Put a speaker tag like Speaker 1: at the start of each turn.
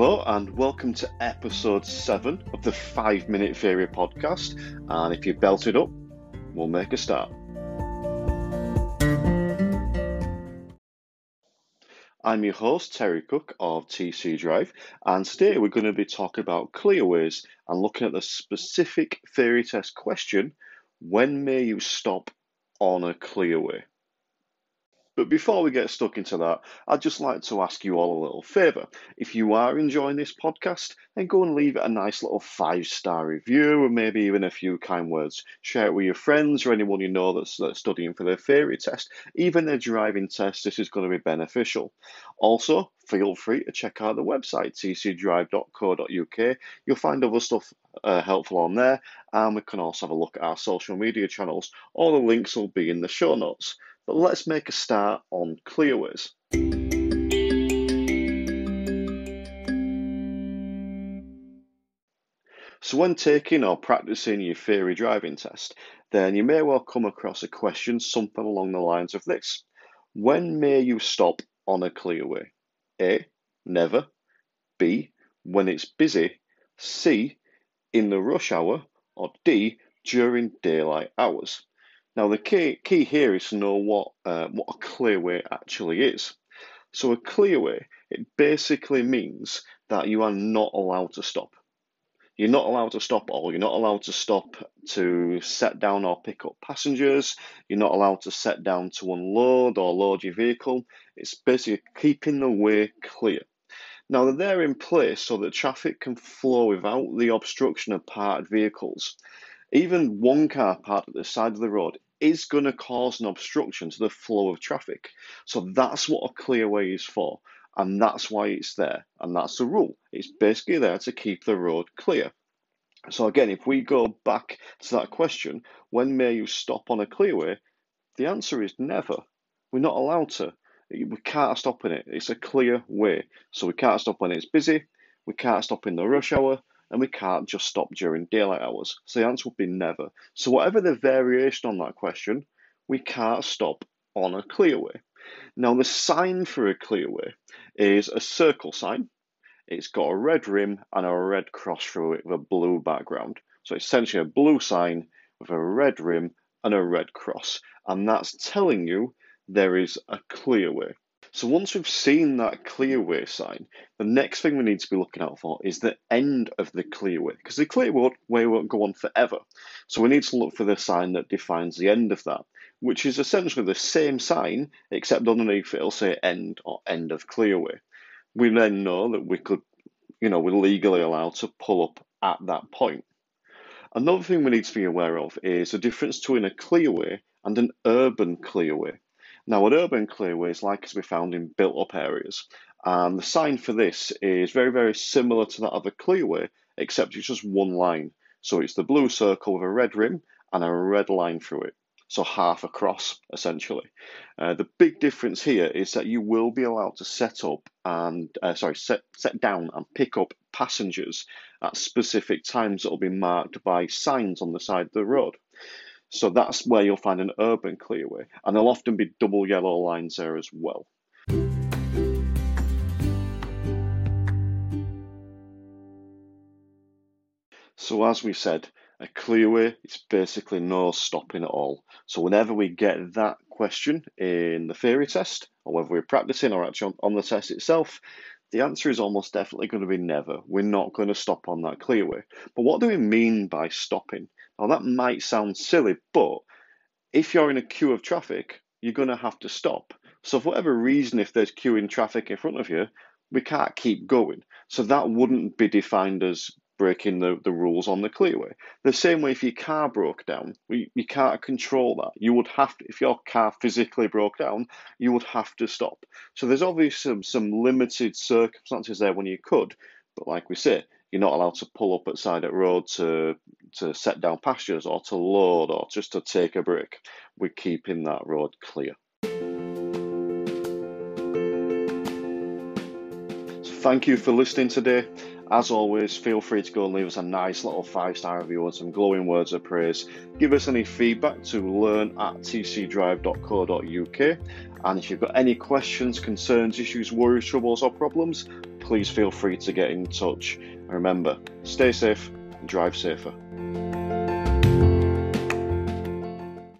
Speaker 1: Hello, and welcome to episode 7 of the 5 Minute Theory podcast. And if you belt it up, we'll make a start. I'm your host, Terry Cook of TC Drive, and today we're going to be talking about clearways and looking at the specific theory test question when may you stop on a clearway? But before we get stuck into that, I'd just like to ask you all a little favour. If you are enjoying this podcast, then go and leave a nice little five star review and maybe even a few kind words. Share it with your friends or anyone you know that's, that's studying for their theory test. Even their driving test, this is going to be beneficial. Also, feel free to check out the website tcdrive.co.uk. You'll find other stuff uh, helpful on there, and we can also have a look at our social media channels. All the links will be in the show notes. But let's make a start on clearways. So when taking or practicing your theory driving test, then you may well come across a question something along the lines of this. When may you stop on a clearway? A. Never. B. When it's busy. C. In the rush hour. Or D. During daylight hours. Now, the key, key here is to know what, uh, what a clearway actually is. So, a clearway, it basically means that you are not allowed to stop. You're not allowed to stop all. You're not allowed to stop to set down or pick up passengers. You're not allowed to set down to unload or load your vehicle. It's basically keeping the way clear. Now, they're in place so that traffic can flow without the obstruction of parked vehicles. Even one car parked at the side of the road is going to cause an obstruction to the flow of traffic. So that's what a clearway is for, and that's why it's there, and that's the rule. It's basically there to keep the road clear. So again, if we go back to that question, when may you stop on a clearway? The answer is never. We're not allowed to. We can't stop in it. It's a clear way. So we can't stop when it's busy. We can't stop in the rush hour and we can't just stop during daylight hours. So the answer would be never. So whatever the variation on that question, we can't stop on a clearway. Now the sign for a clearway is a circle sign. It's got a red rim and a red cross through it with a blue background. So essentially a blue sign with a red rim and a red cross. And that's telling you there is a clearway. So once we've seen that clearway sign, the next thing we need to be looking out for is the end of the clearway, because the clearway won't go on forever. So we need to look for the sign that defines the end of that, which is essentially the same sign, except underneath it'll say end or end of clearway. We then know that we could, you know, we're legally allowed to pull up at that point. Another thing we need to be aware of is the difference between a clearway and an urban clearway. Now, an urban clearway is likely to be found in built up areas. And the sign for this is very, very similar to that of a clearway, except it's just one line. So it's the blue circle with a red rim and a red line through it. So half across, essentially. Uh, the big difference here is that you will be allowed to set up and, uh, sorry, set, set down and pick up passengers at specific times that will be marked by signs on the side of the road. So that's where you'll find an urban clearway, and there'll often be double yellow lines there as well. So as we said, a clearway is basically no stopping at all. So whenever we get that question in the theory test, or whether we're practicing or actually on, on the test itself, the answer is almost definitely going to be never. We're not going to stop on that clearway. But what do we mean by stopping? Now, that might sound silly, but if you're in a queue of traffic, you're going to have to stop. So, for whatever reason, if there's queuing traffic in front of you, we can't keep going. So, that wouldn't be defined as breaking the, the rules on the clearway. The same way if your car broke down, we, you can't control that. You would have to, if your car physically broke down, you would have to stop. So there's obviously some, some limited circumstances there when you could, but like we say, you're not allowed to pull up at side of road to to set down pastures or to load or just to take a break. We're keeping that road clear. So thank you for listening today. As always, feel free to go and leave us a nice little five star review and some glowing words of praise. Give us any feedback to learn at tcdrive.co.uk. And if you've got any questions, concerns, issues, worries, troubles, or problems, please feel free to get in touch. Remember, stay safe and drive safer.